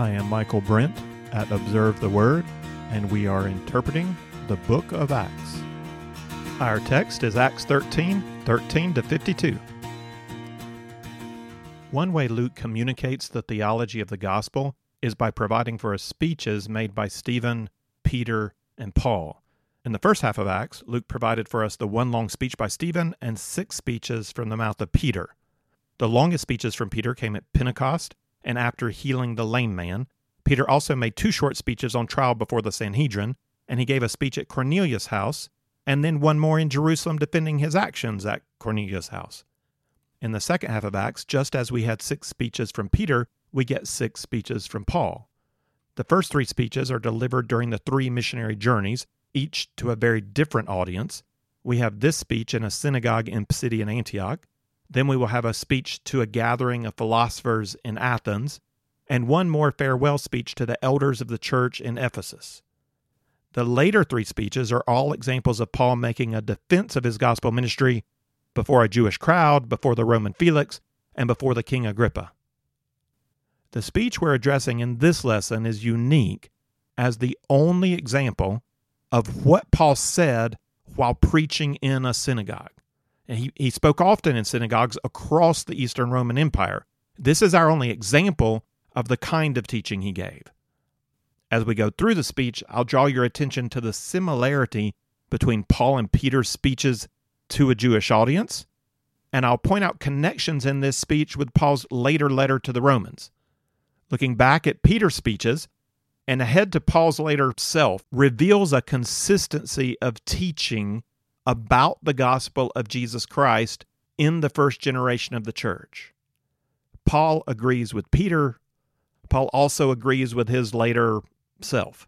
I am Michael Brent at Observe the Word, and we are interpreting the book of Acts. Our text is Acts 13 13 to 52. One way Luke communicates the theology of the gospel is by providing for us speeches made by Stephen, Peter, and Paul. In the first half of Acts, Luke provided for us the one long speech by Stephen and six speeches from the mouth of Peter. The longest speeches from Peter came at Pentecost and after healing the lame man. Peter also made two short speeches on trial before the Sanhedrin, and he gave a speech at Cornelius' house, and then one more in Jerusalem defending his actions at Cornelius' house. In the second half of Acts, just as we had six speeches from Peter, we get six speeches from Paul. The first three speeches are delivered during the three missionary journeys, each to a very different audience. We have this speech in a synagogue in Pisidian Antioch. Then we will have a speech to a gathering of philosophers in Athens, and one more farewell speech to the elders of the church in Ephesus. The later three speeches are all examples of Paul making a defense of his gospel ministry before a Jewish crowd, before the Roman Felix, and before the King Agrippa. The speech we're addressing in this lesson is unique as the only example of what Paul said while preaching in a synagogue. And he, he spoke often in synagogues across the Eastern Roman Empire. This is our only example of the kind of teaching he gave. As we go through the speech, I'll draw your attention to the similarity between Paul and Peter's speeches to a Jewish audience, and I'll point out connections in this speech with Paul's later letter to the Romans. Looking back at Peter's speeches and ahead to Paul's later self reveals a consistency of teaching about the gospel of Jesus Christ in the first generation of the church. Paul agrees with Peter. Paul also agrees with his later self.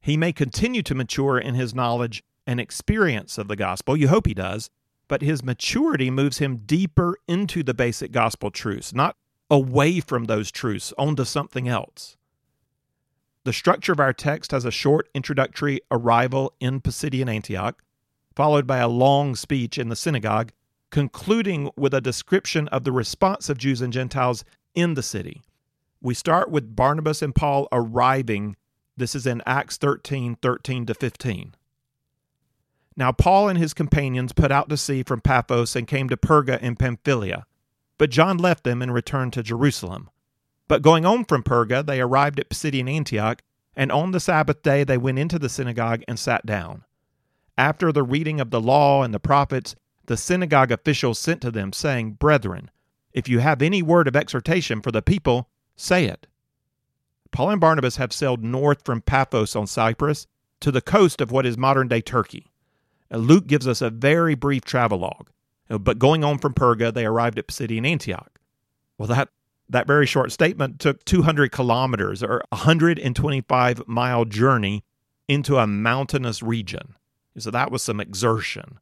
He may continue to mature in his knowledge and experience of the gospel. You hope he does. But his maturity moves him deeper into the basic gospel truths, not away from those truths, onto something else. The structure of our text has a short introductory arrival in Pisidian Antioch, followed by a long speech in the synagogue, concluding with a description of the response of Jews and Gentiles in the city. We start with Barnabas and Paul arriving. This is in Acts 13 13 to 15. Now, Paul and his companions put out to sea from Paphos and came to Perga in Pamphylia. But John left them and returned to Jerusalem. But going on from Perga, they arrived at Pisidian Antioch, and on the Sabbath day they went into the synagogue and sat down. After the reading of the law and the prophets, the synagogue officials sent to them, saying, Brethren, if you have any word of exhortation for the people, say it. Paul and Barnabas have sailed north from Paphos on Cyprus to the coast of what is modern day Turkey. Uh, Luke gives us a very brief travelogue. Uh, but going on from Perga, they arrived at Pisidian Antioch. Well, that, that very short statement took 200 kilometers or 125 mile journey into a mountainous region. So that was some exertion.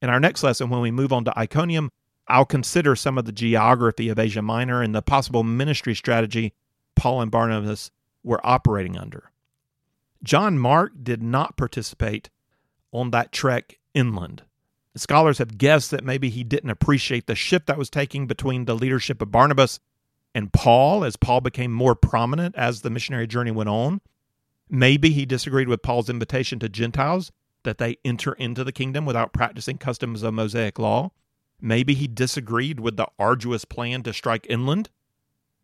In our next lesson, when we move on to Iconium, I'll consider some of the geography of Asia Minor and the possible ministry strategy Paul and Barnabas were operating under. John Mark did not participate on that trek inland. Scholars have guessed that maybe he didn't appreciate the shift that was taking between the leadership of Barnabas and Paul as Paul became more prominent as the missionary journey went on. Maybe he disagreed with Paul's invitation to Gentiles that they enter into the kingdom without practicing customs of Mosaic law. Maybe he disagreed with the arduous plan to strike inland.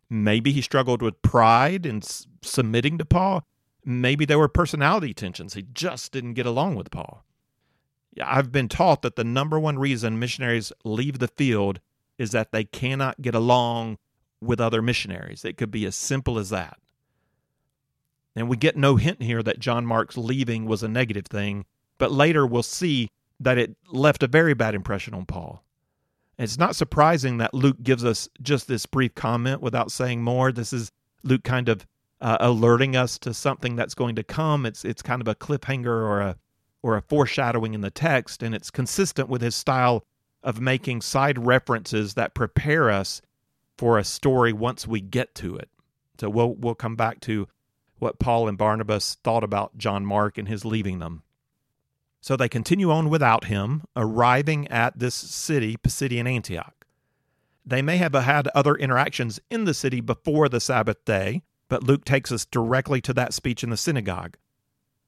Maybe he struggled with pride in submitting to Paul. Maybe there were personality tensions. He just didn't get along with Paul. I've been taught that the number one reason missionaries leave the field is that they cannot get along with other missionaries. It could be as simple as that. And we get no hint here that John Mark's leaving was a negative thing, but later we'll see that it left a very bad impression on Paul. It's not surprising that Luke gives us just this brief comment without saying more. This is Luke kind of uh, alerting us to something that's going to come. It's it's kind of a cliffhanger or a or a foreshadowing in the text, and it's consistent with his style of making side references that prepare us for a story once we get to it. So we'll we'll come back to what Paul and Barnabas thought about John Mark and his leaving them. So they continue on without him, arriving at this city, Pisidian Antioch. They may have had other interactions in the city before the Sabbath day, but Luke takes us directly to that speech in the synagogue.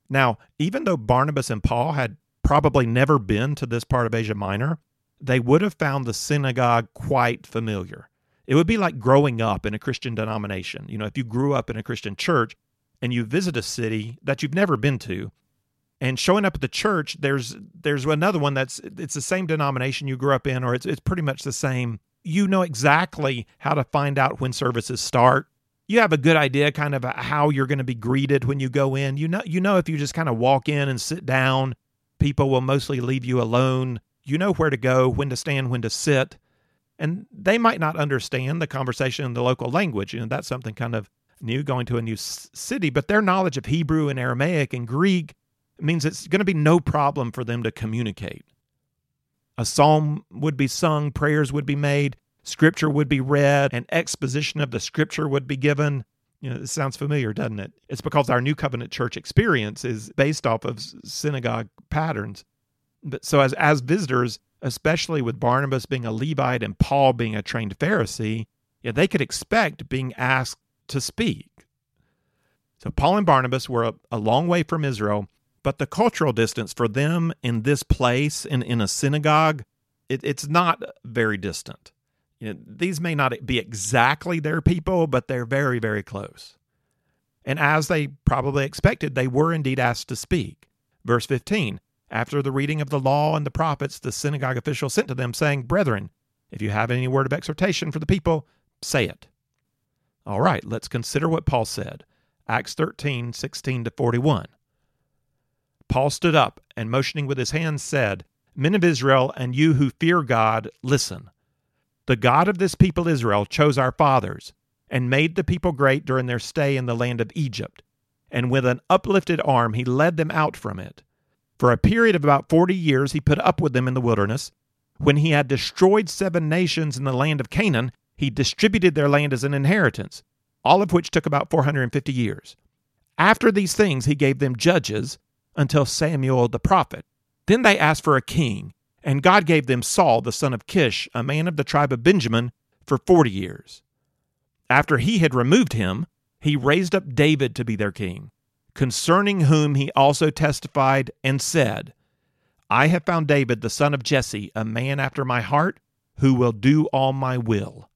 Now, even though Barnabas and Paul had probably never been to this part of Asia Minor, they would have found the synagogue quite familiar. It would be like growing up in a Christian denomination. You know, if you grew up in a Christian church and you visit a city that you've never been to, and showing up at the church, there's there's another one that's it's the same denomination you grew up in, or it's it's pretty much the same. You know exactly how to find out when services start. You have a good idea kind of how you're going to be greeted when you go in. You know you know if you just kind of walk in and sit down, people will mostly leave you alone. You know where to go, when to stand, when to sit and they might not understand the conversation in the local language. You know, that's something kind of new going to a new city, but their knowledge of Hebrew and Aramaic and Greek means it's going to be no problem for them to communicate. A psalm would be sung, prayers would be made, scripture would be read, an exposition of the scripture would be given. You know, it sounds familiar, doesn't it? It's because our New Covenant church experience is based off of synagogue patterns. But so as as visitors, especially with Barnabas being a Levite and Paul being a trained Pharisee, yeah, they could expect being asked to speak. So Paul and Barnabas were a, a, long way from Israel, but the cultural distance for them in this place, in, in a synagogue, it, it's not very distant. You know, these may not be exactly their people, but they're very, very close. And as they probably expected, they were indeed asked to speak. Verse 15 after the reading of the law and the prophets, the synagogue official sent to them, saying, Brethren, if you have any word of exhortation for the people, say it. All right, let's consider what Paul said. Acts 13, 16 to 41. Paul stood up and motioning with his hands said, Men of Israel, and you who fear God, listen. The God of this people Israel chose our fathers and made the people great during their stay in the land of Egypt. And with an uplifted arm he led them out from it. For a period of about forty years he put up with them in the wilderness. When he had destroyed seven nations in the land of Canaan, he distributed their land as an inheritance, all of which took about 450 years. After these things, he gave them judges until Samuel the prophet. Then they asked for a king, and God gave them Saul the son of Kish, a man of the tribe of Benjamin, for 40 years. After he had removed him, he raised up David to be their king concerning whom he also testified and said, I have found David the son of Jesse, a man after my heart, who will do all my will.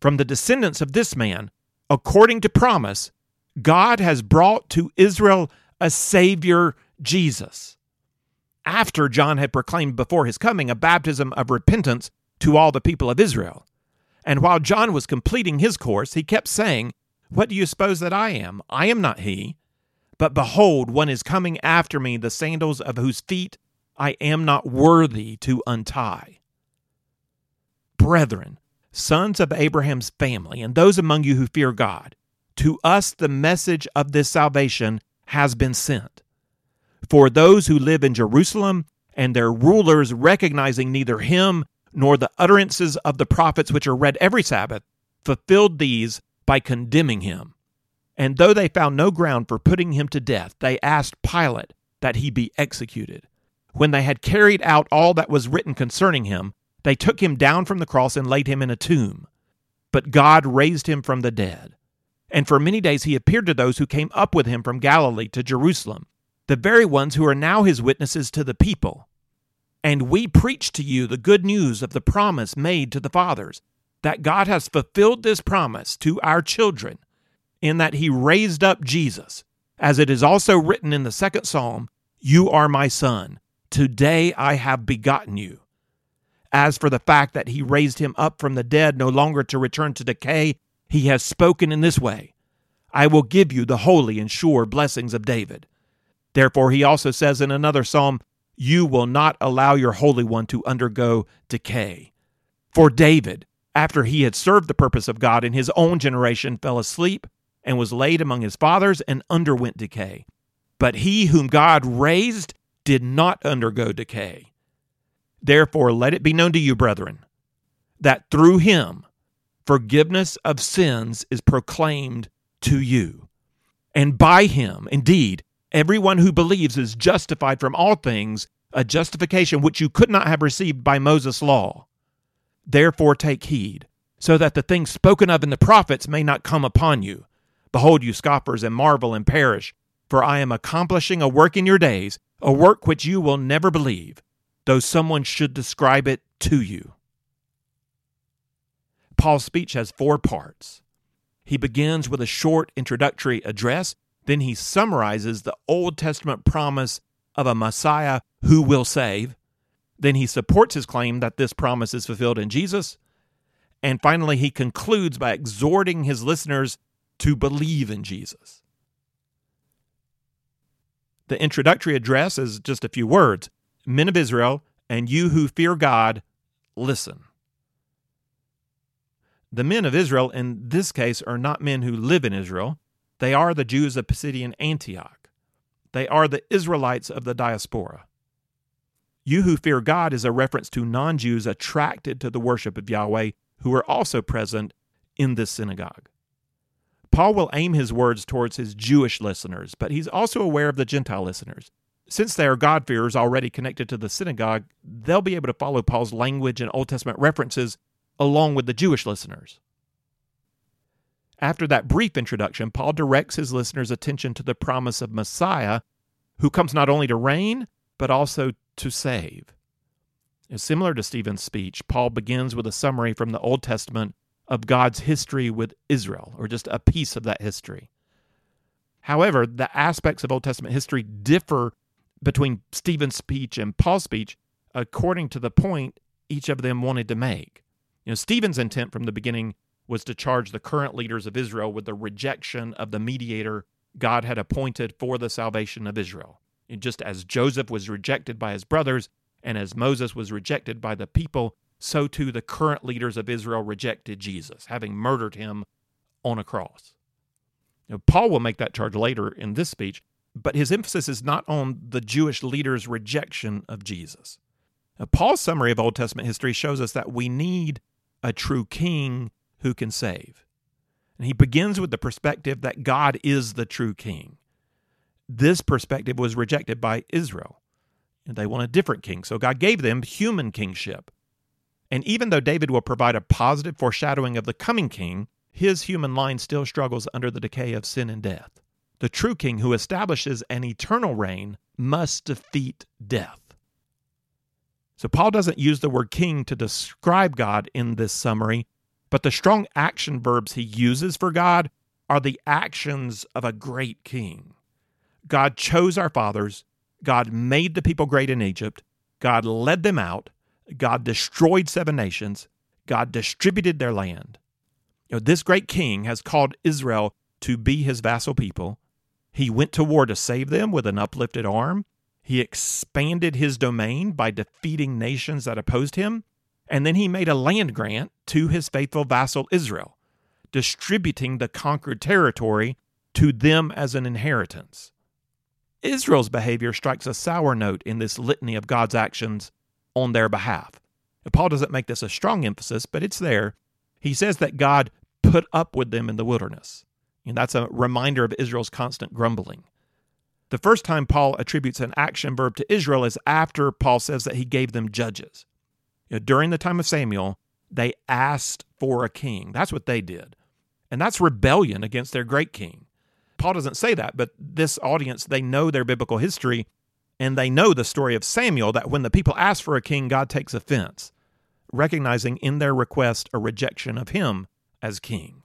From the descendants of this man, according to promise, God has brought to Israel a Savior, Jesus. After John had proclaimed before his coming a baptism of repentance to all the people of Israel. And while John was completing his course, he kept saying, What do you suppose that I am? I am not he. But behold, one is coming after me, the sandals of whose feet I am not worthy to untie. Brethren, sons of Abraham's family, and those among you who fear God, to us the message of this salvation has been sent. For those who live in Jerusalem and their rulers, recognizing neither him nor the utterances of the prophets which are read every Sabbath, fulfilled these by condemning him. And though they found no ground for putting him to death, they asked Pilate that he be executed. When they had carried out all that was written concerning him, they took him down from the cross and laid him in a tomb. But God raised him from the dead. And for many days he appeared to those who came up with him from Galilee to Jerusalem, the very ones who are now his witnesses to the people. And we preach to you the good news of the promise made to the fathers, that God has fulfilled this promise to our children in that he raised up Jesus. As it is also written in the second psalm, You are my son. Today I have begotten you. As for the fact that he raised him up from the dead, no longer to return to decay, he has spoken in this way I will give you the holy and sure blessings of David. Therefore, he also says in another psalm, You will not allow your Holy One to undergo decay. For David, after he had served the purpose of God in his own generation, fell asleep and was laid among his fathers and underwent decay. But he whom God raised did not undergo decay. Therefore, let it be known to you, brethren, that through him forgiveness of sins is proclaimed to you. And by him, indeed, everyone who believes is justified from all things, a justification which you could not have received by Moses' law. Therefore, take heed, so that the things spoken of in the prophets may not come upon you Behold, you scoffers, and marvel and perish, for I am accomplishing a work in your days, a work which you will never believe, though someone should describe it to you. Paul's speech has four parts. He begins with a short introductory address, then he summarizes the Old Testament promise of a Messiah who will save. Then he supports his claim that this promise is fulfilled in Jesus. And finally, he concludes by exhorting his listeners to believe in Jesus. The introductory address is just a few words Men of Israel, and you who fear God, listen. The men of Israel in this case are not men who live in Israel, they are the Jews of Pisidian Antioch. They are the Israelites of the diaspora. You who fear God is a reference to non Jews attracted to the worship of Yahweh who are also present in this synagogue. Paul will aim his words towards his Jewish listeners, but he's also aware of the Gentile listeners. Since they are God-fearers already connected to the synagogue, they'll be able to follow Paul's language and Old Testament references along with the Jewish listeners. After that brief introduction, Paul directs his listeners' attention to the promise of Messiah, who comes not only to reign, but also to save. Similar to Stephen's speech, Paul begins with a summary from the Old Testament of God's history with Israel, or just a piece of that history. However, the aspects of Old Testament history differ between Stephen's speech and Paul's speech according to the point each of them wanted to make. You know, Stephen's intent from the beginning was to charge the current leaders of Israel with the rejection of the mediator God had appointed for the salvation of Israel. And just as Joseph was rejected by his brothers, and as Moses was rejected by the people, so too the current leaders of Israel rejected Jesus, having murdered him on a cross. Now, Paul will make that charge later in this speech, but his emphasis is not on the Jewish leaders' rejection of Jesus. Paul's summary of Old Testament history shows us that we need a true king who can save. And he begins with the perspective that God is the true king. This perspective was rejected by Israel. And they want a different king. So God gave them human kingship. And even though David will provide a positive foreshadowing of the coming king, his human line still struggles under the decay of sin and death. The true king who establishes an eternal reign must defeat death. So Paul doesn't use the word king to describe God in this summary, but the strong action verbs he uses for God are the actions of a great king. God chose our fathers God made the people great in Egypt. God led them out. God destroyed seven nations. God distributed their land. You know, this great king has called Israel to be his vassal people. He went to war to save them with an uplifted arm. He expanded his domain by defeating nations that opposed him. And then he made a land grant to his faithful vassal Israel, distributing the conquered territory to them as an inheritance. Israel's behavior strikes a sour note in this litany of God's actions on their behalf. Paul doesn't make this a strong emphasis, but it's there. He says that God put up with them in the wilderness. And that's a reminder of Israel's constant grumbling. The first time Paul attributes an action verb to Israel is after Paul says that he gave them judges. You know, during the time of Samuel, they asked for a king. That's what they did. And that's rebellion against their great king. Paul doesn't say that, but this audience, they know their biblical history and they know the story of Samuel that when the people ask for a king, God takes offense, recognizing in their request a rejection of him as king.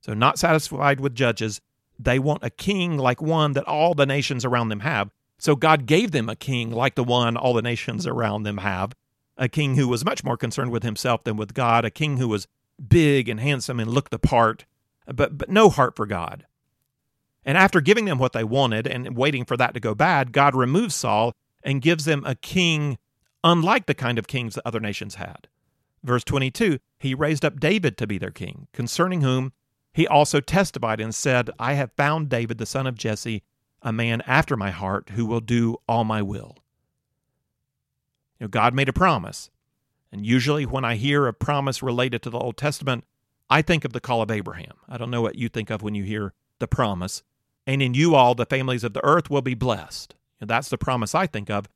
So, not satisfied with judges, they want a king like one that all the nations around them have. So, God gave them a king like the one all the nations around them have, a king who was much more concerned with himself than with God, a king who was big and handsome and looked the part, but, but no heart for God. And after giving them what they wanted and waiting for that to go bad, God removes Saul and gives them a king unlike the kind of kings that other nations had. Verse 22 He raised up David to be their king, concerning whom he also testified and said, I have found David the son of Jesse, a man after my heart, who will do all my will. You know, God made a promise. And usually, when I hear a promise related to the Old Testament, I think of the call of Abraham. I don't know what you think of when you hear the promise and in you all the families of the earth will be blessed. And that's the promise I think of.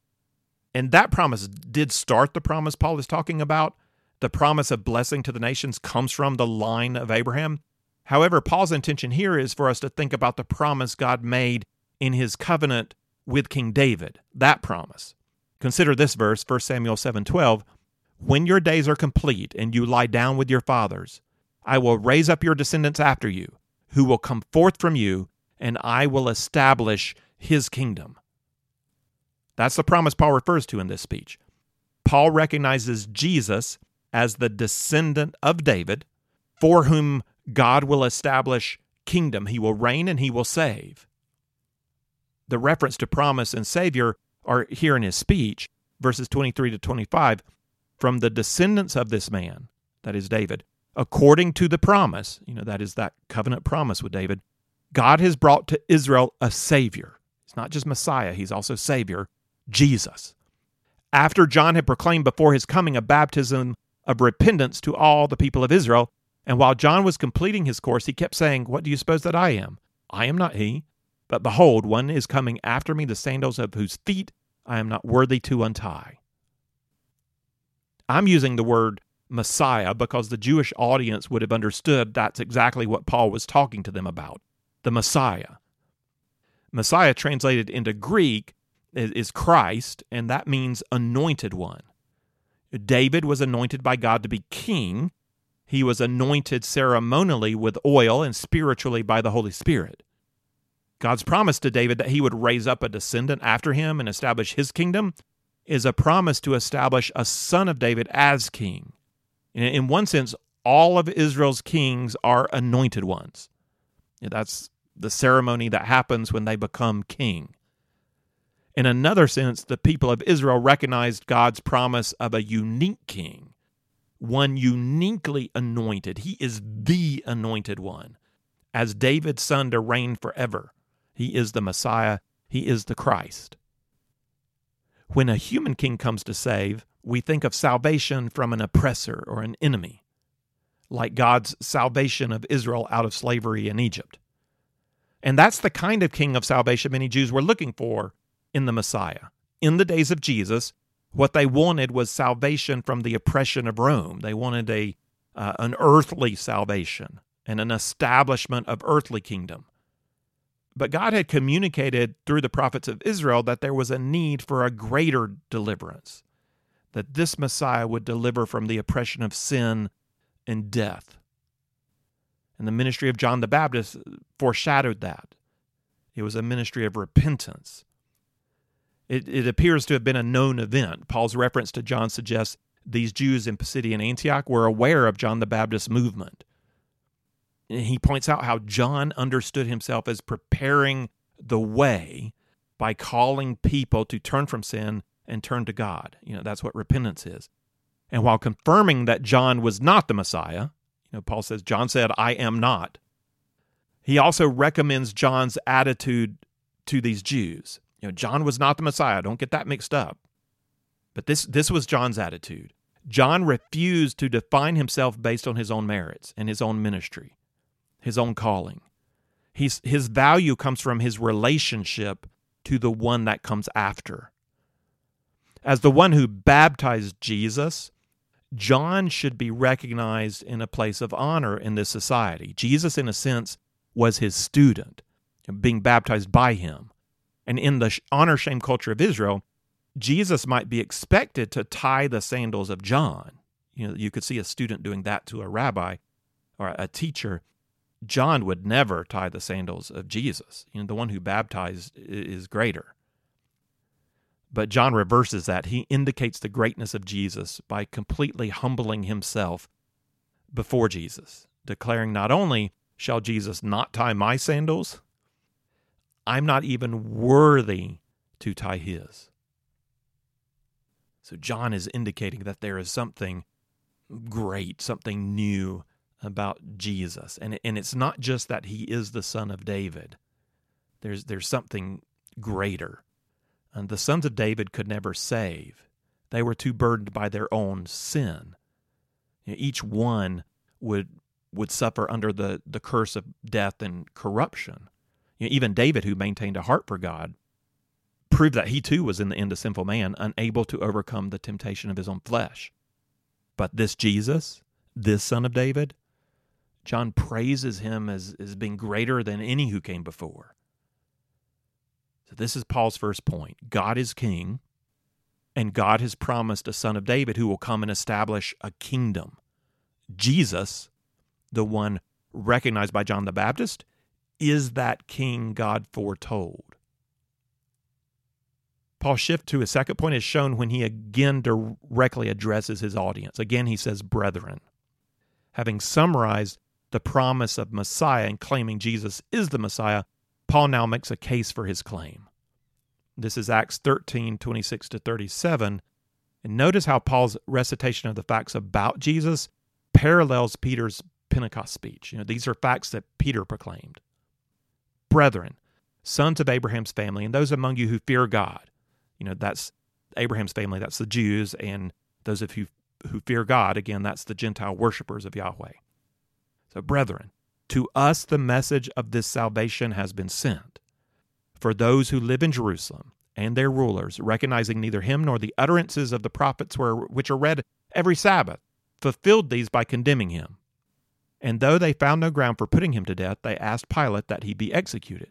And that promise did start the promise Paul is talking about. The promise of blessing to the nations comes from the line of Abraham. However, Paul's intention here is for us to think about the promise God made in his covenant with King David, that promise. Consider this verse, 1 Samuel 7:12, "When your days are complete and you lie down with your fathers, I will raise up your descendants after you, who will come forth from you, and I will establish his kingdom." That's the promise Paul refers to in this speech. Paul recognizes Jesus as the descendant of David, for whom God will establish kingdom. He will reign and he will save. The reference to promise and Savior are here in his speech, verses 23 to 25, from the descendants of this man, that is David, according to the promise, you know, that is that covenant promise with David, God has brought to Israel a Savior. It's not just Messiah, he's also Savior, Jesus. After John had proclaimed before his coming a baptism of repentance to all the people of Israel, and while John was completing his course, he kept saying, What do you suppose that I am? I am not he. But behold, one is coming after me, the sandals of whose feet I am not worthy to untie. I'm using the word Messiah because the Jewish audience would have understood that's exactly what Paul was talking to them about the Messiah. Messiah translated into Greek is Christ, and that means anointed one. David was anointed by God to be king. He was anointed ceremonially with oil and spiritually by the Holy Spirit. God's promise to David that he would raise up a descendant after him and establish his kingdom is a promise to establish a son of David as king. In one sense, all of Israel's kings are anointed ones. That's the ceremony that happens when they become king. In another sense, the people of Israel recognized God's promise of a unique king, one uniquely anointed. He is the anointed one, as David's son to reign forever. He is the Messiah, he is the Christ. When a human king comes to save, we think of salvation from an oppressor or an enemy, like God's salvation of Israel out of slavery in Egypt. And that's the kind of king of salvation many Jews were looking for in the Messiah. In the days of Jesus, what they wanted was salvation from the oppression of Rome. They wanted a uh, an earthly salvation and an establishment of earthly kingdom. But God had communicated through the prophets of Israel that there was a need for a greater deliverance, that this Messiah would deliver from the oppression of sin and death. And the ministry of John the Baptist foreshadowed that. It was a ministry of repentance, it, it appears to have been a known event. Paul's reference to John suggests these Jews in Pisidian Antioch were aware of John the Baptist's movement. And he points out how John understood himself as preparing the way by calling people to turn from sin and turn to God. You know, that's what repentance is. And while confirming that John was not the Messiah, you know, Paul says, John said, I am not. He also recommends John's attitude to these Jews. Know, John was not the Messiah. Don't get that mixed up. But this this was John's attitude. John refused to define himself based on his own merits and his own ministry, his own calling. He's, his value comes from his relationship to the one that comes after. As the one who baptized Jesus, John should be recognized in a place of honor in this society. Jesus, in a sense, was his student, being baptized by him. And in the honor shame culture of Israel, Jesus might be expected to tie the sandals of John. You know, you could see a student doing that to a rabbi or a teacher. John would never tie the sandals of Jesus. You know, the one who baptized is greater. But John reverses that. He indicates the greatness of Jesus by completely humbling himself before Jesus, declaring not only shall Jesus not tie my sandals, I'm not even worthy to tie his. So John is indicating that there is something great, something new about Jesus. And, and it's not just that he is the son of David. There's there's something greater. And the sons of David could never save. They were too burdened by their own sin. Each one would would suffer under the, the curse of death and corruption. You know, even David, who maintained a heart for God, proved that he too was in the end a sinful man, unable to overcome the temptation of his own flesh. But this Jesus, this son of David, John praises him as, as being greater than any who came before. So, this is Paul's first point God is king, and God has promised a son of David who will come and establish a kingdom. Jesus, the one recognized by John the Baptist, is that king God foretold. Paul's shift to his second point is shown when he again directly addresses his audience. Again, he says, Brethren. Having summarized the promise of Messiah and claiming Jesus is the Messiah, Paul now makes a case for his claim. This is Acts 13 26 to 37. And notice how Paul's recitation of the facts about Jesus parallels Peter's Pentecost speech. You know, these are facts that Peter proclaimed. Brethren, sons of Abraham's family, and those among you who fear God. You know, that's Abraham's family, that's the Jews, and those of you who fear God, again, that's the Gentile worshippers of Yahweh. So, brethren, to us the message of this salvation has been sent. For those who live in Jerusalem and their rulers, recognizing neither him nor the utterances of the prophets were, which are read every Sabbath, fulfilled these by condemning him. And though they found no ground for putting him to death, they asked Pilate that he be executed.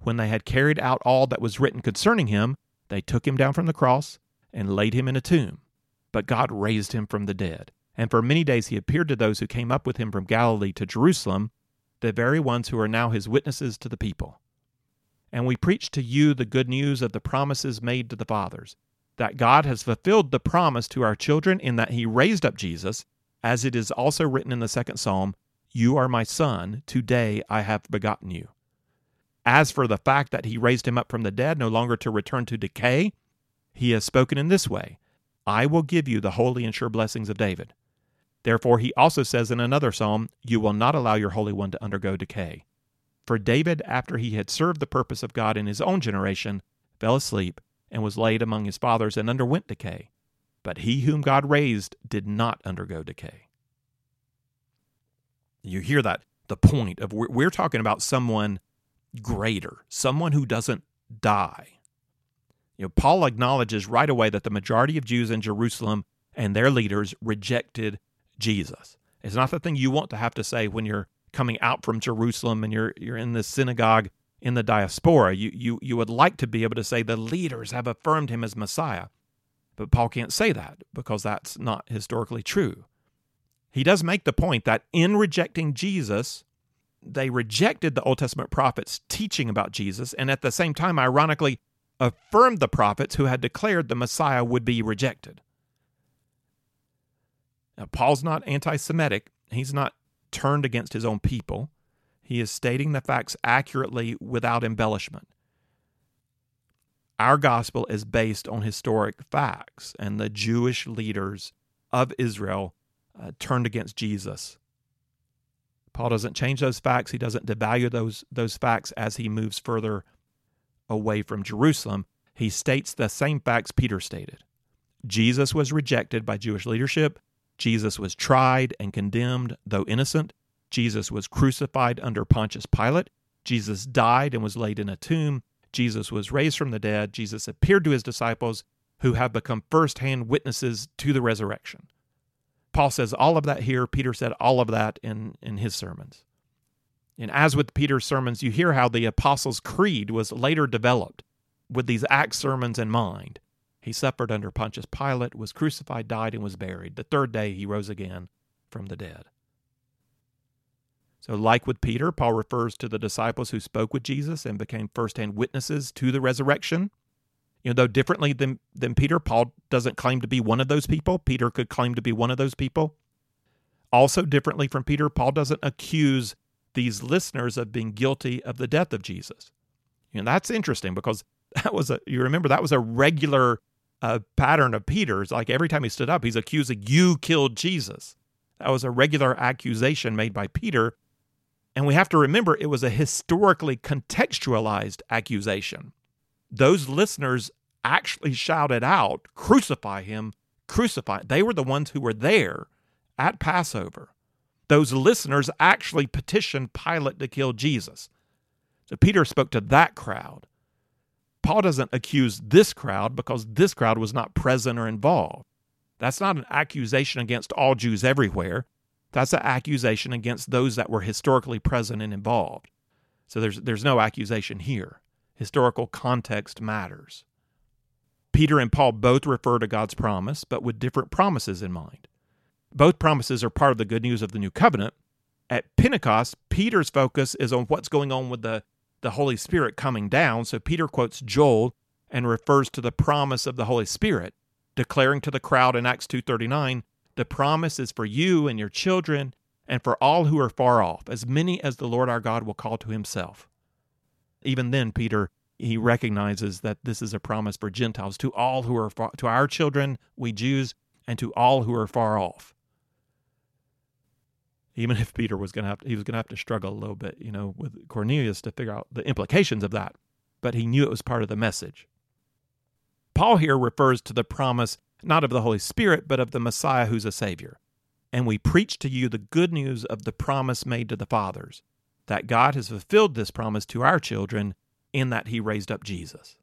When they had carried out all that was written concerning him, they took him down from the cross and laid him in a tomb. But God raised him from the dead. And for many days he appeared to those who came up with him from Galilee to Jerusalem, the very ones who are now his witnesses to the people. And we preach to you the good news of the promises made to the fathers, that God has fulfilled the promise to our children in that he raised up Jesus, as it is also written in the second psalm, You are my son, today I have begotten you. As for the fact that he raised him up from the dead, no longer to return to decay, he has spoken in this way I will give you the holy and sure blessings of David. Therefore, he also says in another psalm, You will not allow your Holy One to undergo decay. For David, after he had served the purpose of God in his own generation, fell asleep and was laid among his fathers and underwent decay. But he whom God raised did not undergo decay. You hear that? The point of we're talking about someone greater, someone who doesn't die. You know, Paul acknowledges right away that the majority of Jews in Jerusalem and their leaders rejected Jesus. It's not the thing you want to have to say when you're coming out from Jerusalem and you're you're in the synagogue in the diaspora. You you you would like to be able to say the leaders have affirmed him as Messiah. But Paul can't say that because that's not historically true. He does make the point that in rejecting Jesus, they rejected the Old Testament prophets teaching about Jesus and at the same time ironically affirmed the prophets who had declared the Messiah would be rejected. Now, Paul's not anti Semitic, he's not turned against his own people. He is stating the facts accurately without embellishment. Our gospel is based on historic facts, and the Jewish leaders of Israel uh, turned against Jesus. Paul doesn't change those facts. He doesn't devalue those, those facts as he moves further away from Jerusalem. He states the same facts Peter stated. Jesus was rejected by Jewish leadership. Jesus was tried and condemned, though innocent. Jesus was crucified under Pontius Pilate. Jesus died and was laid in a tomb. Jesus was raised from the dead. Jesus appeared to his disciples, who have become firsthand witnesses to the resurrection. Paul says all of that here. Peter said all of that in, in his sermons. And as with Peter's sermons, you hear how the Apostles' Creed was later developed with these Acts sermons in mind. He suffered under Pontius Pilate, was crucified, died, and was buried. The third day he rose again from the dead. So, like with Peter, Paul refers to the disciples who spoke with Jesus and became firsthand witnesses to the resurrection. You know, though differently than, than Peter, Paul doesn't claim to be one of those people. Peter could claim to be one of those people. Also, differently from Peter, Paul doesn't accuse these listeners of being guilty of the death of Jesus. You know, that's interesting because that was a, you remember, that was a regular a pattern of Peter's. Like every time he stood up, he's accusing, You killed Jesus. That was a regular accusation made by Peter. And we have to remember it was a historically contextualized accusation. Those listeners actually shouted out, Crucify him, crucify. They were the ones who were there at Passover. Those listeners actually petitioned Pilate to kill Jesus. So Peter spoke to that crowd. Paul doesn't accuse this crowd because this crowd was not present or involved. That's not an accusation against all Jews everywhere. That's an accusation against those that were historically present and involved. So there's there's no accusation here. Historical context matters. Peter and Paul both refer to God's promise, but with different promises in mind. Both promises are part of the good news of the new covenant. At Pentecost, Peter's focus is on what's going on with the, the Holy Spirit coming down. So Peter quotes Joel and refers to the promise of the Holy Spirit, declaring to the crowd in Acts 2:39, "The promise is for you and your children and for all who are far off, as many as the Lord our God will call to himself." Even then Peter he recognizes that this is a promise for Gentiles to all who are far, to our children, we Jews, and to all who are far off. Even if Peter was going to have he was going to have to struggle a little bit, you know, with Cornelius to figure out the implications of that, but he knew it was part of the message. Paul here refers to the promise not of the Holy Spirit, but of the Messiah who's a Savior. And we preach to you the good news of the promise made to the fathers, that God has fulfilled this promise to our children in that he raised up Jesus.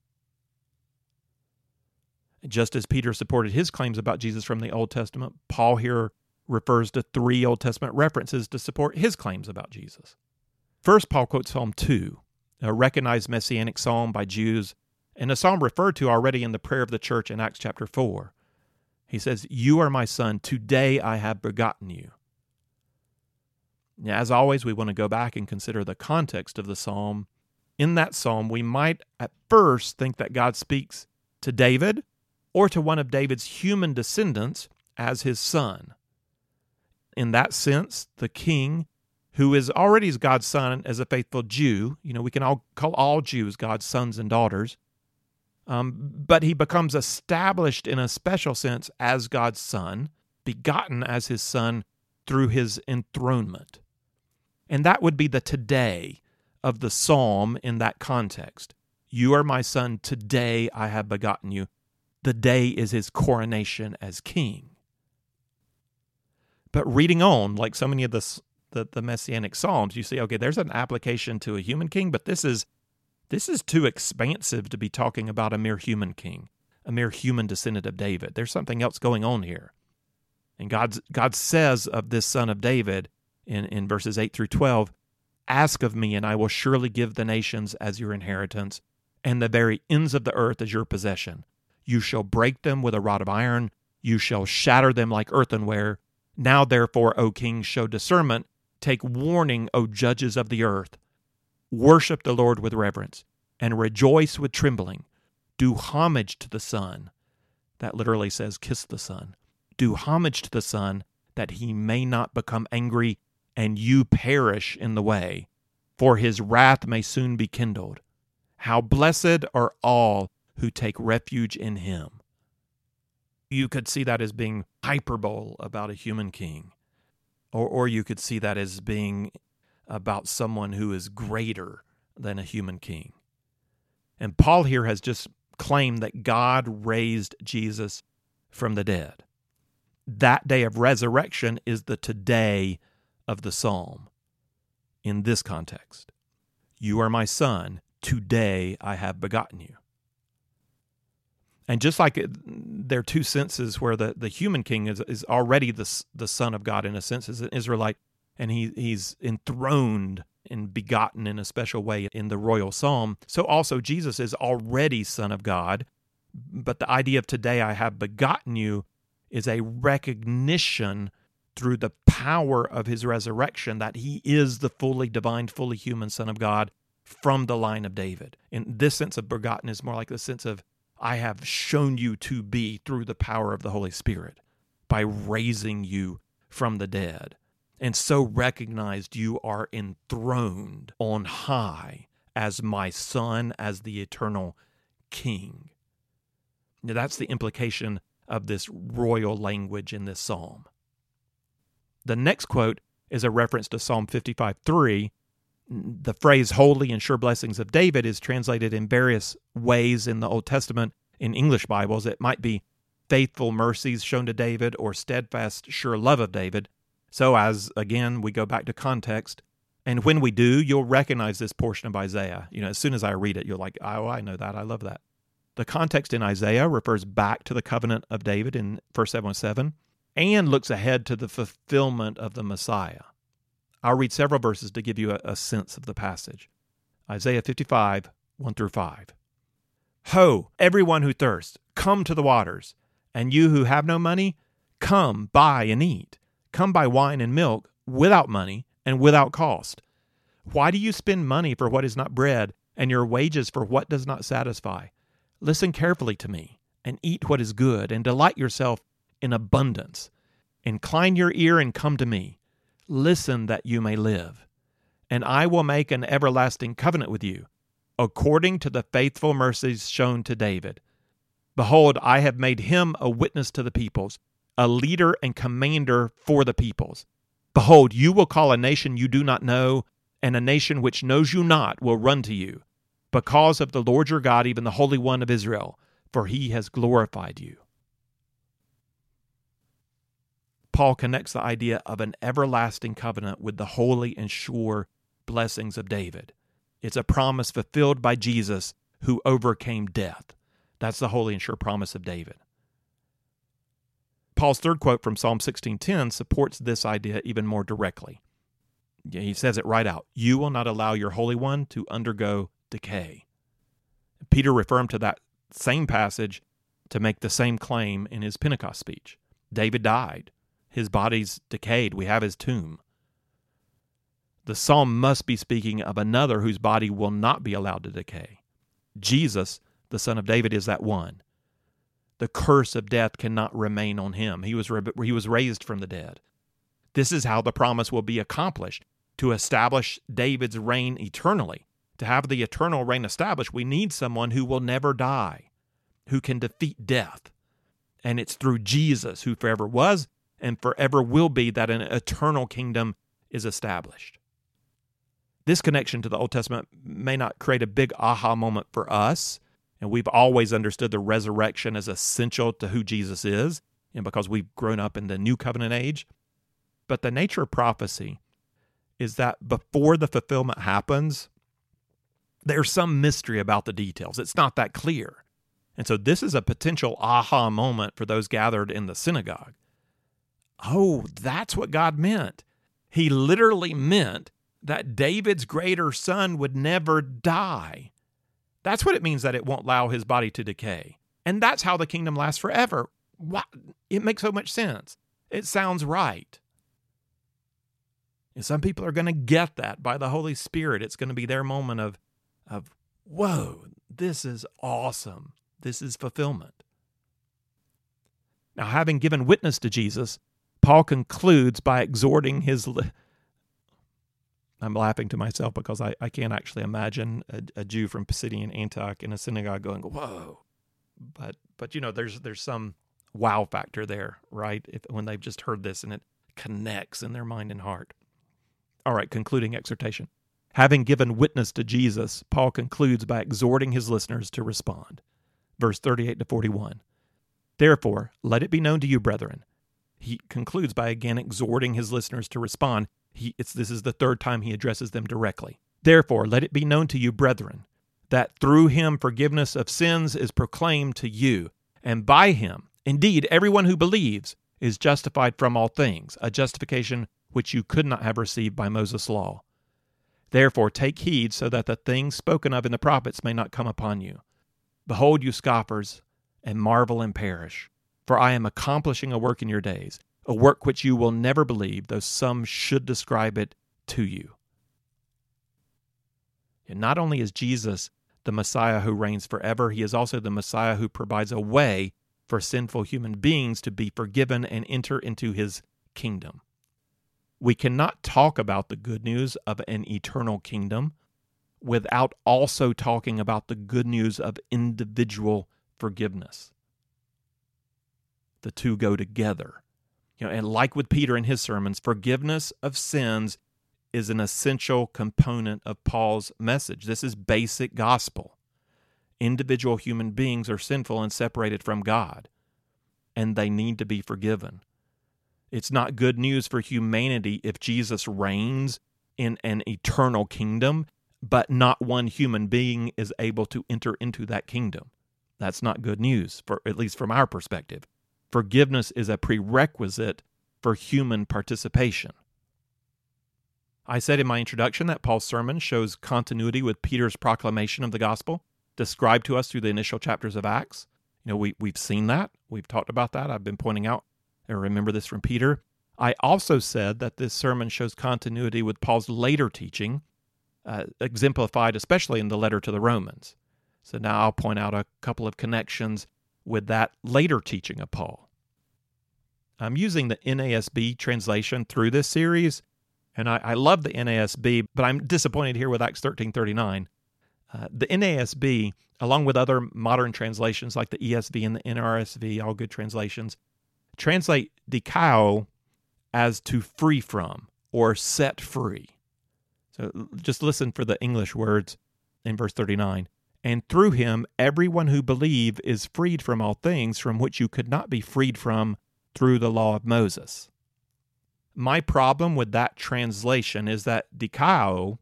Just as Peter supported his claims about Jesus from the Old Testament, Paul here refers to three Old Testament references to support his claims about Jesus. First, Paul quotes Psalm 2, a recognized messianic psalm by Jews, and a psalm referred to already in the prayer of the church in Acts chapter 4. He says, You are my son, today I have begotten you. Now, As always, we want to go back and consider the context of the psalm in that psalm, we might at first think that God speaks to David or to one of David's human descendants as his son. In that sense, the king, who is already God's son as a faithful Jew, you know, we can all call all Jews God's sons and daughters, um, but he becomes established in a special sense as God's son, begotten as his son through his enthronement. And that would be the today of the psalm in that context. You are my son, today I have begotten you. The day is his coronation as king. But reading on, like so many of the, the, the messianic psalms, you see, okay, there's an application to a human king, but this is this is too expansive to be talking about a mere human king, a mere human descendant of David. There's something else going on here. And God's, God says of this son of David in, in verses 8 through 12, Ask of me, and I will surely give the nations as your inheritance, and the very ends of the earth as your possession. You shall break them with a rod of iron, you shall shatter them like earthenware. Now, therefore, O kings, show discernment. Take warning, O judges of the earth. Worship the Lord with reverence, and rejoice with trembling. Do homage to the Son. That literally says, kiss the Son. Do homage to the Son, that he may not become angry and you perish in the way, for his wrath may soon be kindled. How blessed are all who take refuge in him. You could see that as being hyperbole about a human king, or, or you could see that as being about someone who is greater than a human king. And Paul here has just claimed that God raised Jesus from the dead. That day of resurrection is the today of the psalm in this context You are my son, today I have begotten you. And just like it, there are two senses where the, the human king is, is already the, the son of God in a sense as an Israelite, and he, he's enthroned and begotten in a special way in the royal psalm. So also Jesus is already son of God. But the idea of today I have begotten you is a recognition through the power of his resurrection that he is the fully divine, fully human Son of God from the line of David. And this sense of begotten is more like the sense of I have shown you to be through the power of the Holy Spirit by raising you from the dead. And so recognized you are enthroned on high as my son, as the eternal king. Now, that's the implication of this royal language in this psalm. The next quote is a reference to Psalm 55 3. The phrase holy and sure blessings of David is translated in various ways in the Old Testament in English Bibles. It might be faithful mercies shown to David or steadfast sure love of David. So, as again, we go back to context, and when we do, you'll recognize this portion of Isaiah. You know, as soon as I read it, you're like, oh, I know that. I love that. The context in Isaiah refers back to the covenant of David in 1 7 7 and looks ahead to the fulfillment of the Messiah. I'll read several verses to give you a, a sense of the passage. Isaiah 55, 1 through 5. Ho, everyone who thirsts, come to the waters, and you who have no money, come buy and eat. Come buy wine and milk without money and without cost. Why do you spend money for what is not bread, and your wages for what does not satisfy? Listen carefully to me, and eat what is good, and delight yourself in abundance. Incline your ear and come to me. Listen that you may live. And I will make an everlasting covenant with you, according to the faithful mercies shown to David. Behold, I have made him a witness to the peoples, a leader and commander for the peoples. Behold, you will call a nation you do not know, and a nation which knows you not will run to you, because of the Lord your God, even the Holy One of Israel, for he has glorified you. Paul connects the idea of an everlasting covenant with the holy and sure blessings of David. It's a promise fulfilled by Jesus who overcame death. That's the holy and sure promise of David. Paul's third quote from Psalm 16:10 supports this idea even more directly. He says it right out. You will not allow your holy one to undergo decay. Peter referred to that same passage to make the same claim in his Pentecost speech. David died. His body's decayed. We have his tomb. The psalm must be speaking of another whose body will not be allowed to decay. Jesus, the son of David, is that one. The curse of death cannot remain on him. He was, he was raised from the dead. This is how the promise will be accomplished to establish David's reign eternally. To have the eternal reign established, we need someone who will never die, who can defeat death. And it's through Jesus, who forever was and forever will be, that an eternal kingdom is established. This connection to the Old Testament may not create a big aha moment for us, and we've always understood the resurrection as essential to who Jesus is, and because we've grown up in the new covenant age. But the nature of prophecy is that before the fulfillment happens, there's some mystery about the details. It's not that clear. And so this is a potential aha moment for those gathered in the synagogue. Oh, that's what God meant. He literally meant that David's greater son would never die. That's what it means that it won't allow his body to decay. And that's how the kingdom lasts forever. It makes so much sense. It sounds right. And some people are going to get that by the Holy Spirit. It's going to be their moment of, of whoa, this is awesome. This is fulfillment. Now, having given witness to Jesus, Paul concludes by exhorting his I'm laughing to myself because I, I can't actually imagine a, a Jew from Pisidian Antioch in a synagogue going, "Whoa!" But but you know, there's there's some wow factor there, right? If when they've just heard this and it connects in their mind and heart. All right, concluding exhortation. Having given witness to Jesus, Paul concludes by exhorting his listeners to respond. Verse 38 to 41. Therefore, let it be known to you, brethren. He concludes by again exhorting his listeners to respond he, it's, this is the third time he addresses them directly. Therefore, let it be known to you, brethren, that through him forgiveness of sins is proclaimed to you, and by him, indeed, everyone who believes is justified from all things, a justification which you could not have received by Moses' law. Therefore, take heed so that the things spoken of in the prophets may not come upon you. Behold, you scoffers, and marvel and perish, for I am accomplishing a work in your days a work which you will never believe, though some should describe it to you. And not only is Jesus the Messiah who reigns forever, he is also the Messiah who provides a way for sinful human beings to be forgiven and enter into his kingdom. We cannot talk about the good news of an eternal kingdom without also talking about the good news of individual forgiveness. The two go together. You know, and like with Peter in his sermons, forgiveness of sins is an essential component of Paul's message. This is basic gospel. Individual human beings are sinful and separated from God, and they need to be forgiven. It's not good news for humanity if Jesus reigns in an eternal kingdom, but not one human being is able to enter into that kingdom. That's not good news, for at least from our perspective. Forgiveness is a prerequisite for human participation. I said in my introduction that Paul's sermon shows continuity with Peter's proclamation of the gospel, described to us through the initial chapters of Acts. You know, we, we've seen that. We've talked about that. I've been pointing out, I remember this from Peter. I also said that this sermon shows continuity with Paul's later teaching, uh, exemplified especially in the letter to the Romans. So now I'll point out a couple of connections with that later teaching of Paul. I'm using the NASB translation through this series and I, I love the NASB, but I'm disappointed here with Acts 1339. Uh, the NASB, along with other modern translations like the ESV and the NRSV, all good translations, translate dikao as to free from or set free. So just listen for the English words in verse 39. And through him, everyone who believe is freed from all things from which you could not be freed from through the law of Moses. My problem with that translation is that dikao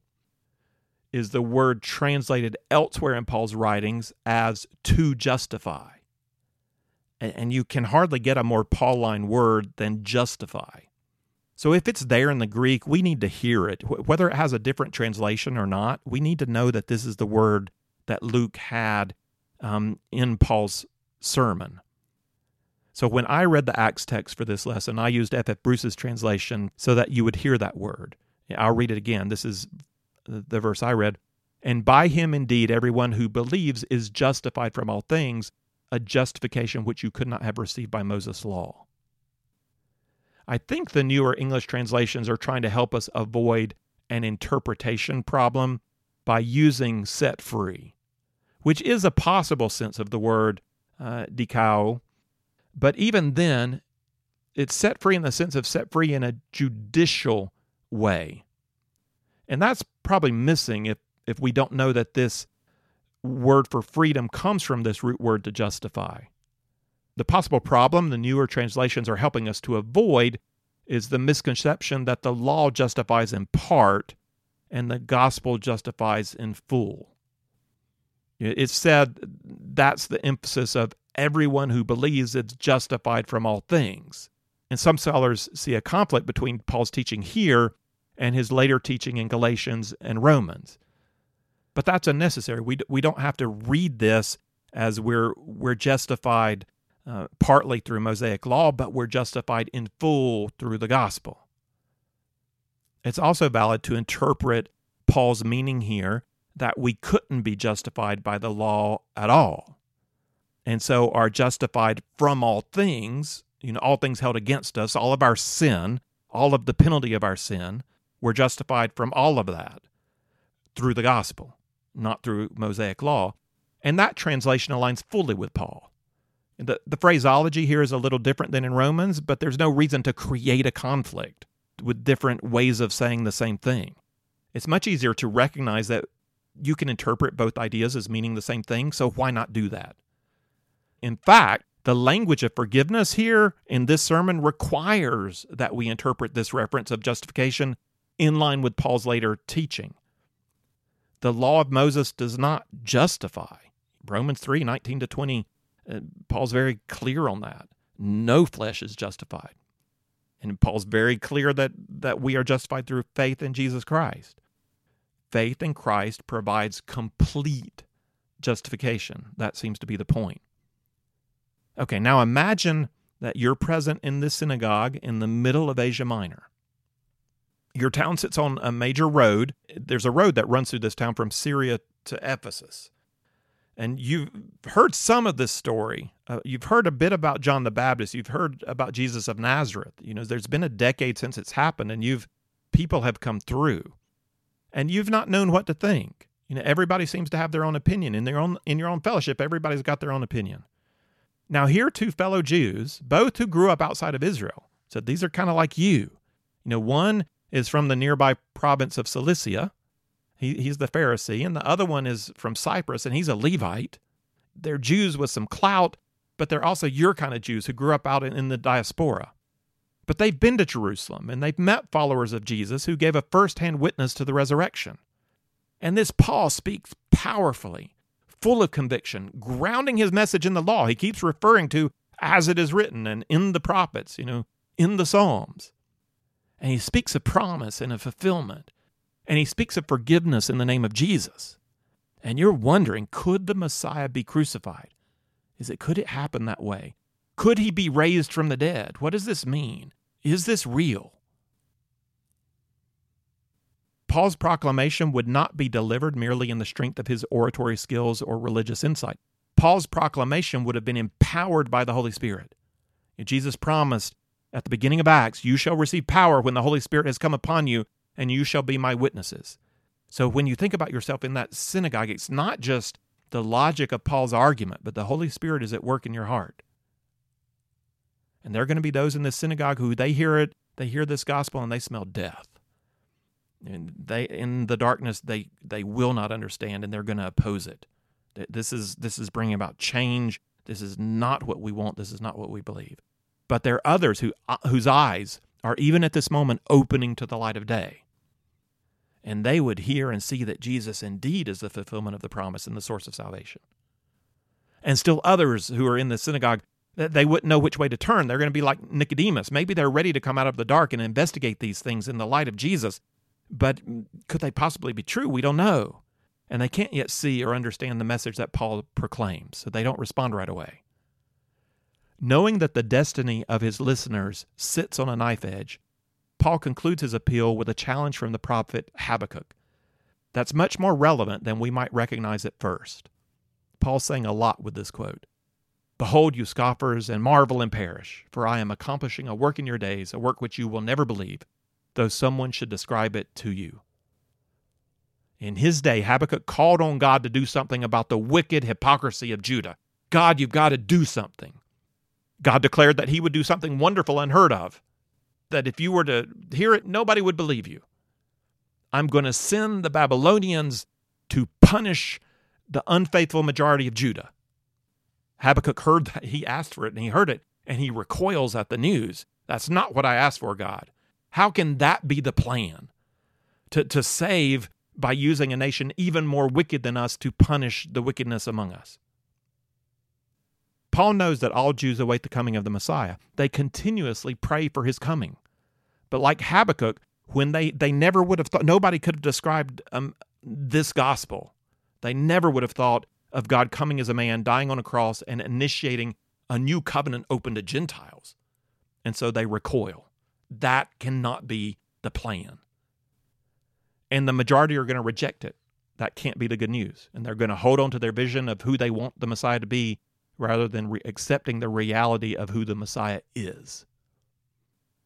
is the word translated elsewhere in Paul's writings as to justify. And you can hardly get a more Pauline word than justify. So if it's there in the Greek, we need to hear it. Whether it has a different translation or not, we need to know that this is the word that Luke had um, in Paul's sermon. So when I read the Acts text for this lesson, I used F. F. Bruce's translation so that you would hear that word. I'll read it again. This is the verse I read. And by him indeed everyone who believes is justified from all things, a justification which you could not have received by Moses' law. I think the newer English translations are trying to help us avoid an interpretation problem by using set free, which is a possible sense of the word uh, dikao, but even then, it's set free in the sense of set free in a judicial way. And that's probably missing if, if we don't know that this word for freedom comes from this root word to justify. The possible problem the newer translations are helping us to avoid is the misconception that the law justifies in part and the gospel justifies in full. It's said that's the emphasis of everyone who believes is justified from all things. And some scholars see a conflict between Paul's teaching here and his later teaching in Galatians and Romans. But that's unnecessary. We, we don't have to read this as we're, we're justified uh, partly through Mosaic law, but we're justified in full through the gospel. It's also valid to interpret Paul's meaning here that we couldn't be justified by the law at all and so are justified from all things, you know, all things held against us, all of our sin, all of the penalty of our sin, we're justified from all of that through the gospel, not through Mosaic law. And that translation aligns fully with Paul. The, the phraseology here is a little different than in Romans, but there's no reason to create a conflict with different ways of saying the same thing. It's much easier to recognize that you can interpret both ideas as meaning the same thing, so why not do that? In fact, the language of forgiveness here in this sermon requires that we interpret this reference of justification in line with Paul's later teaching. The law of Moses does not justify. Romans 3 19 to 20, uh, Paul's very clear on that. No flesh is justified. And Paul's very clear that, that we are justified through faith in Jesus Christ. Faith in Christ provides complete justification. That seems to be the point. Okay, now imagine that you're present in this synagogue in the middle of Asia Minor. Your town sits on a major road. There's a road that runs through this town from Syria to Ephesus. And you've heard some of this story. Uh, you've heard a bit about John the Baptist. You've heard about Jesus of Nazareth. You know, there's been a decade since it's happened, and you've people have come through, and you've not known what to think. You know, everybody seems to have their own opinion in their own in your own fellowship. Everybody's got their own opinion. Now, here two fellow Jews, both who grew up outside of Israel, said these are kind of like you. You know, one is from the nearby province of Cilicia. He, he's the Pharisee, and the other one is from Cyprus, and he's a Levite. They're Jews with some clout, but they're also your kind of Jews who grew up out in, in the diaspora. But they've been to Jerusalem and they've met followers of Jesus who gave a first hand witness to the resurrection. And this Paul speaks powerfully full of conviction, grounding his message in the law. He keeps referring to as it is written and in the prophets, you know, in the Psalms. And he speaks of promise and of fulfillment. And he speaks of forgiveness in the name of Jesus. And you're wondering, could the Messiah be crucified? Is it could it happen that way? Could he be raised from the dead? What does this mean? Is this real? Paul's proclamation would not be delivered merely in the strength of his oratory skills or religious insight. Paul's proclamation would have been empowered by the Holy Spirit. Jesus promised at the beginning of Acts, You shall receive power when the Holy Spirit has come upon you, and you shall be my witnesses. So when you think about yourself in that synagogue, it's not just the logic of Paul's argument, but the Holy Spirit is at work in your heart. And there are going to be those in this synagogue who they hear it, they hear this gospel, and they smell death. And they in the darkness they they will not understand, and they're going to oppose it. This is this is bringing about change. This is not what we want. This is not what we believe. But there are others who uh, whose eyes are even at this moment opening to the light of day. And they would hear and see that Jesus indeed is the fulfillment of the promise and the source of salvation. And still others who are in the synagogue they wouldn't know which way to turn. They're going to be like Nicodemus. Maybe they're ready to come out of the dark and investigate these things in the light of Jesus. But could they possibly be true? We don't know. And they can't yet see or understand the message that Paul proclaims, so they don't respond right away. Knowing that the destiny of his listeners sits on a knife edge, Paul concludes his appeal with a challenge from the prophet Habakkuk. That's much more relevant than we might recognize at first. Paul's saying a lot with this quote. Behold, you scoffers, and marvel and perish, for I am accomplishing a work in your days, a work which you will never believe, though someone should describe it to you. In his day, Habakkuk called on God to do something about the wicked hypocrisy of Judah. God, you've got to do something. God declared that he would do something wonderful unheard of, that if you were to hear it, nobody would believe you. I'm going to send the Babylonians to punish the unfaithful majority of Judah. Habakkuk heard that. He asked for it and he heard it and he recoils at the news. That's not what I asked for, God. How can that be the plan? To, to save by using a nation even more wicked than us to punish the wickedness among us. Paul knows that all Jews await the coming of the Messiah. They continuously pray for his coming. But like Habakkuk, when they, they never would have thought, nobody could have described um, this gospel. They never would have thought of God coming as a man, dying on a cross, and initiating a new covenant open to Gentiles. And so they recoil. That cannot be the plan. And the majority are going to reject it. That can't be the good news. And they're going to hold on to their vision of who they want the Messiah to be rather than re- accepting the reality of who the Messiah is.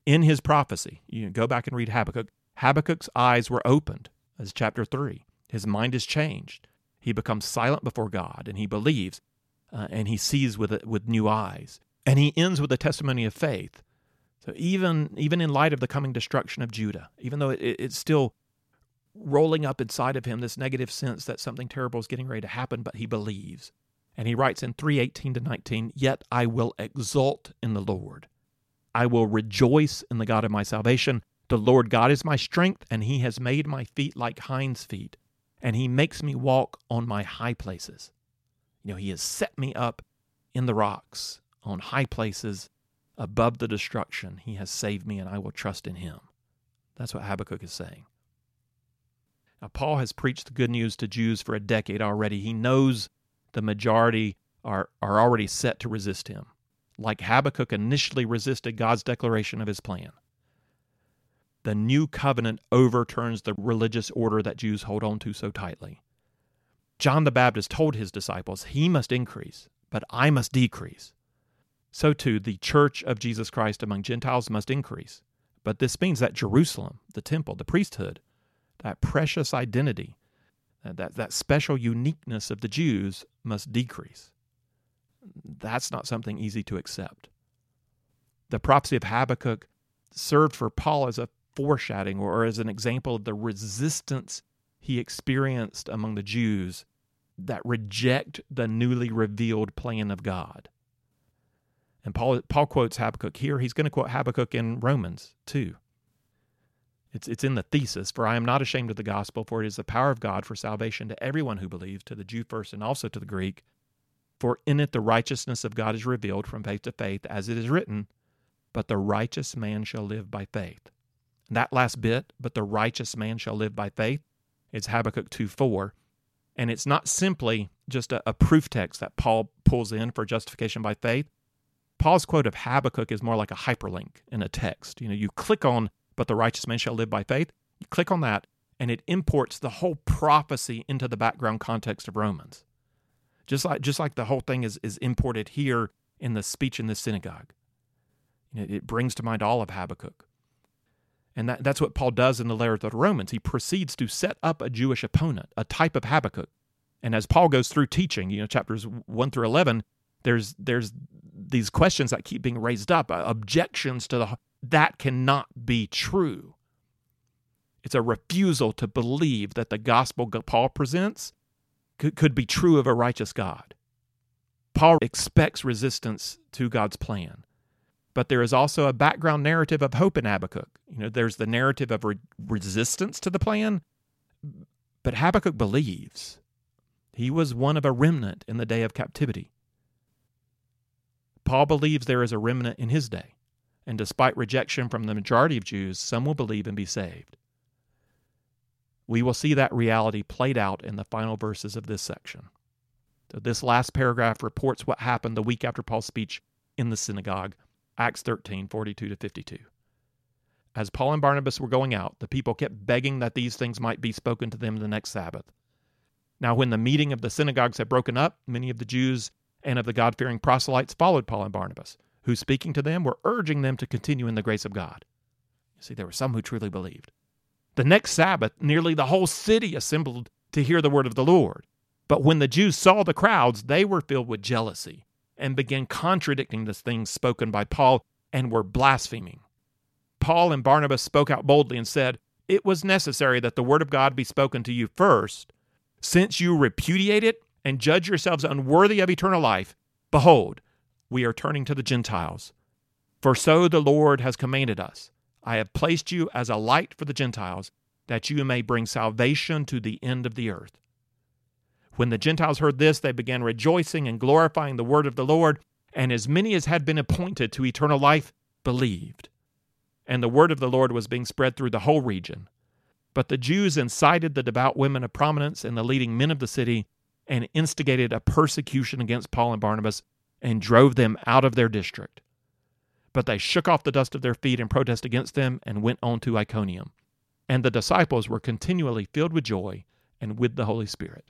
In his prophecy, you go back and read Habakkuk, Habakkuk's eyes were opened, as chapter 3. His mind is changed. He becomes silent before God and he believes uh, and he sees with, with new eyes. And he ends with a testimony of faith. So even, even in light of the coming destruction of Judah, even though it, it's still rolling up inside of him this negative sense that something terrible is getting ready to happen, but he believes. And he writes in 318 to 19, Yet I will exult in the Lord. I will rejoice in the God of my salvation. The Lord God is my strength, and he has made my feet like hinds' feet, and he makes me walk on my high places. You know, he has set me up in the rocks, on high places, above the destruction. He has saved me, and I will trust in him. That's what Habakkuk is saying. Now, Paul has preached the good news to Jews for a decade already. He knows the majority are, are already set to resist him, like Habakkuk initially resisted God's declaration of his plan. The new covenant overturns the religious order that Jews hold on to so tightly. John the Baptist told his disciples, He must increase, but I must decrease. So too, the church of Jesus Christ among Gentiles must increase. But this means that Jerusalem, the temple, the priesthood, that precious identity, Uh, that, that special uniqueness of the Jews must decrease. That's not something easy to accept. The prophecy of Habakkuk served for Paul as a foreshadowing or as an example of the resistance he experienced among the Jews that reject the newly revealed plan of God. And Paul, Paul quotes Habakkuk here. He's going to quote Habakkuk in Romans too. It's, it's in the thesis, for I am not ashamed of the gospel, for it is the power of God for salvation to everyone who believes, to the Jew first and also to the Greek. For in it the righteousness of God is revealed from faith to faith, as it is written, But the righteous man shall live by faith. that last bit, But the righteous man shall live by faith, is Habakkuk 2 4. And it's not simply just a, a proof text that Paul pulls in for justification by faith. Paul's quote of Habakkuk is more like a hyperlink in a text. You know, you click on, But the righteous man shall live by faith, you click on that, and it imports the whole prophecy into the background context of Romans. Just like just like the whole thing is is imported here in the speech in the synagogue. It, brings to mind all of Habakkuk. And that, that's what Paul does in the letter to the Romans. He proceeds to set up a Jewish opponent, a type of Habakkuk. And as Paul goes through teaching, you know, chapters 1 through 11, there's there's these questions that keep being raised up, uh, objections to the that cannot be true. It's a refusal to believe that the gospel Paul presents could, be true of a righteous God. Paul expects resistance to God's plan. But there is also a background narrative of hope in Habakkuk. You know, there's the narrative of re- resistance to the plan, but Habakkuk believes. He was one of a remnant in the day of captivity. Paul believes there is a remnant in his day, and despite rejection from the majority of Jews, some will believe and be saved. We will see that reality played out in the final verses of this section. So this last paragraph reports what happened the week after Paul's speech in the synagogue, Acts 13, 42 to 52. As Paul and Barnabas were going out, the people kept begging that these things might be spoken to them the next Sabbath. Now, when the meeting of the synagogues had broken up, many of the Jews and of the God fearing proselytes followed Paul and Barnabas, who, speaking to them, were urging them to continue in the grace of God. You see, there were some who truly believed. The next Sabbath, nearly the whole city assembled to hear the word of the Lord. But when the Jews saw the crowds, they were filled with jealousy and began contradicting the things spoken by Paul and were blaspheming. Paul and Barnabas spoke out boldly and said, It was necessary that the word of God be spoken to you first. Since you repudiate it and judge yourselves unworthy of eternal life, behold, we are turning to the Gentiles. For so the Lord has commanded us I have placed you as a light for the Gentiles, that you may bring salvation to the end of the earth. When the Gentiles heard this, they began rejoicing and glorifying the word of the Lord, and as many as had been appointed to eternal life believed. And the word of the Lord was being spread through the whole region. But the Jews incited the devout women of prominence and the leading men of the city, and instigated a persecution against Paul and Barnabas, and drove them out of their district. But they shook off the dust of their feet in protest against them and went on to Iconium. And the disciples were continually filled with joy and with the Holy Spirit.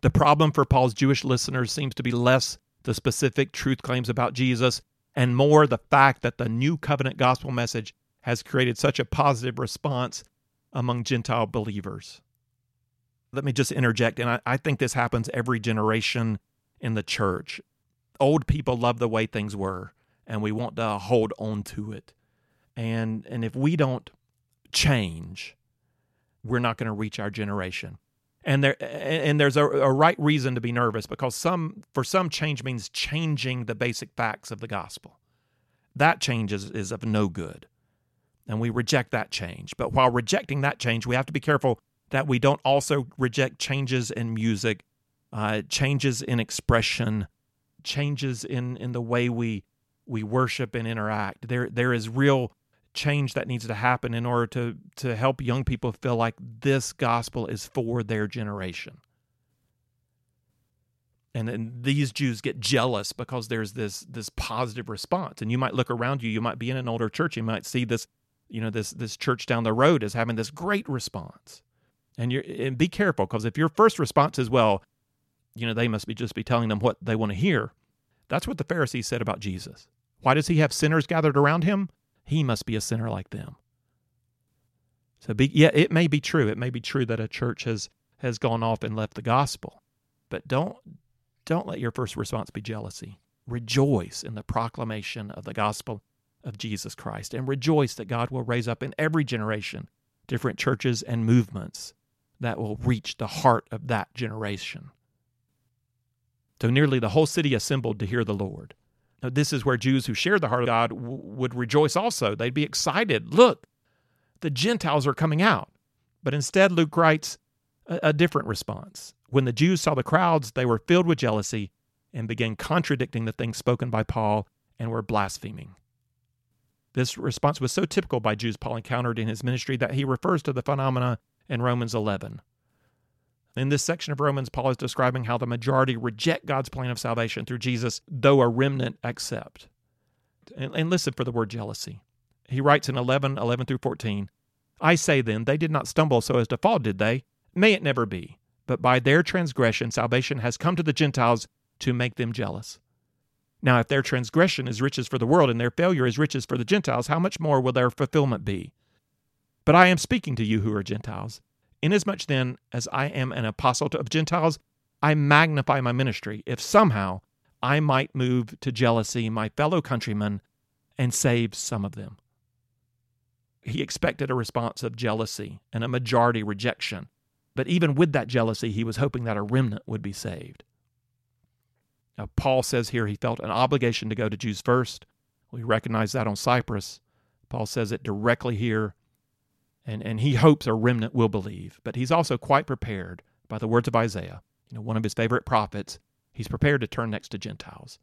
The problem for Paul's Jewish listeners seems to be less the specific truth claims about Jesus and more the fact that the new covenant gospel message has created such a positive response among Gentile believers. Let me just interject, and I, I think this happens every generation in the church old people love the way things were and we want to hold on to it. And and if we don't change, we're not going to reach our generation. And there and there's a, a right reason to be nervous because some for some change means changing the basic facts of the gospel. That change is, is of no good. And we reject that change. But while rejecting that change, we have to be careful that we don't also reject changes in music, uh, changes in expression, changes in in the way we we worship and interact. There there is real change that needs to happen in order to to help young people feel like this gospel is for their generation. And then these Jews get jealous because there's this this positive response. And you might look around you, you might be in an older church, you might see this, you know, this this church down the road is having this great response. And you're and be careful because if your first response is, well, you know, they must be just be telling them what they want to hear. That's what the Pharisees said about Jesus. Why does he have sinners gathered around him? He must be a sinner like them. So be, yeah, it may be true. It may be true that a church has has gone off and left the gospel. But don't don't let your first response be jealousy. Rejoice in the proclamation of the gospel of Jesus Christ and rejoice that God will raise up in every generation different churches and movements that will reach the heart of that generation. So nearly the whole city assembled to hear the Lord. Now, this is where Jews who shared the heart of God w- would rejoice also. They'd be excited. Look, the Gentiles are coming out. But instead, Luke writes a, a different response. When the Jews saw the crowds, they were filled with jealousy and began contradicting the things spoken by Paul and were blaspheming. This response was so typical by Jews Paul encountered in his ministry that he refers to the phenomena in Romans 11. In this section of Romans, Paul is describing how the majority reject God's plan of salvation through Jesus, though a remnant accept. And, and listen for the word jealousy. He writes in 11, 11 through 14, I say then, they did not stumble so as to fall, did they? May it never be. But by their transgression, salvation has come to the Gentiles to make them jealous. Now, if their transgression is riches for the world and their failure is riches for the Gentiles, how much more will their fulfillment be? But I am speaking to you who are Gentiles. Inasmuch then as I am an apostle of Gentiles, I magnify my ministry, if somehow I might move to jealousy my fellow countrymen and save some of them. He expected a response of jealousy and a majority rejection, but even with that jealousy, he was hoping that a remnant would be saved. Now, Paul says here he felt an obligation to go to Jews first. We recognize that on Cyprus. Paul says it directly here. And, and he hopes a remnant will believe. But he's also quite prepared by the words of Isaiah, you know, one of his favorite prophets. He's prepared to turn next to Gentiles.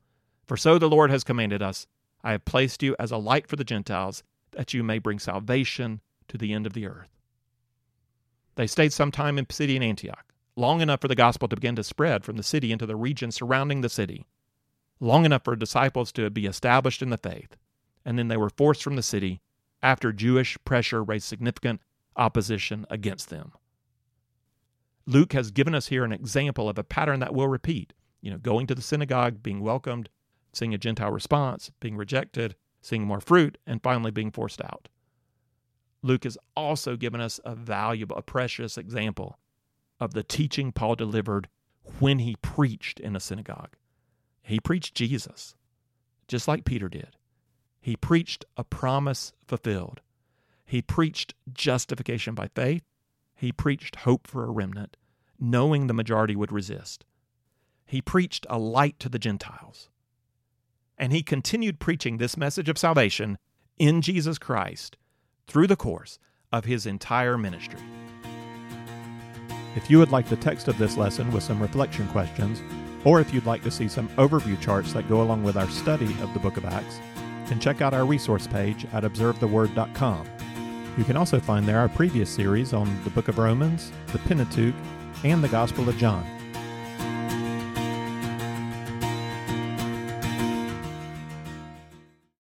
For so the Lord has commanded us I have placed you as a light for the Gentiles, that you may bring salvation to the end of the earth. They stayed some time in Pisidian Antioch long enough for the gospel to begin to spread from the city into the region surrounding the city, long enough for disciples to be established in the faith, and then they were forced from the city after Jewish pressure raised significant opposition against them. Luke has given us here an example of a pattern that will repeat. You know, going to the synagogue, being welcomed, seeing a Gentile response, being rejected, seeing more fruit, and finally being forced out. Luke has also given us a valuable, a precious example of the teaching Paul delivered when he preached in a synagogue. He preached Jesus, just like Peter did. He preached a promise fulfilled. He preached justification by faith. He preached hope for a remnant, knowing the majority would resist. He preached a light to the Gentiles. And he continued preaching this message of salvation in Jesus Christ through the course of his entire ministry. If you would like the text of this lesson with some reflection questions, or if you'd like to see some overview charts that go along with our study of the book of Acts, then check out our resource page at observetheword.com. You can also find there our previous series on the book of Romans, the Pentateuch, and the Gospel of John.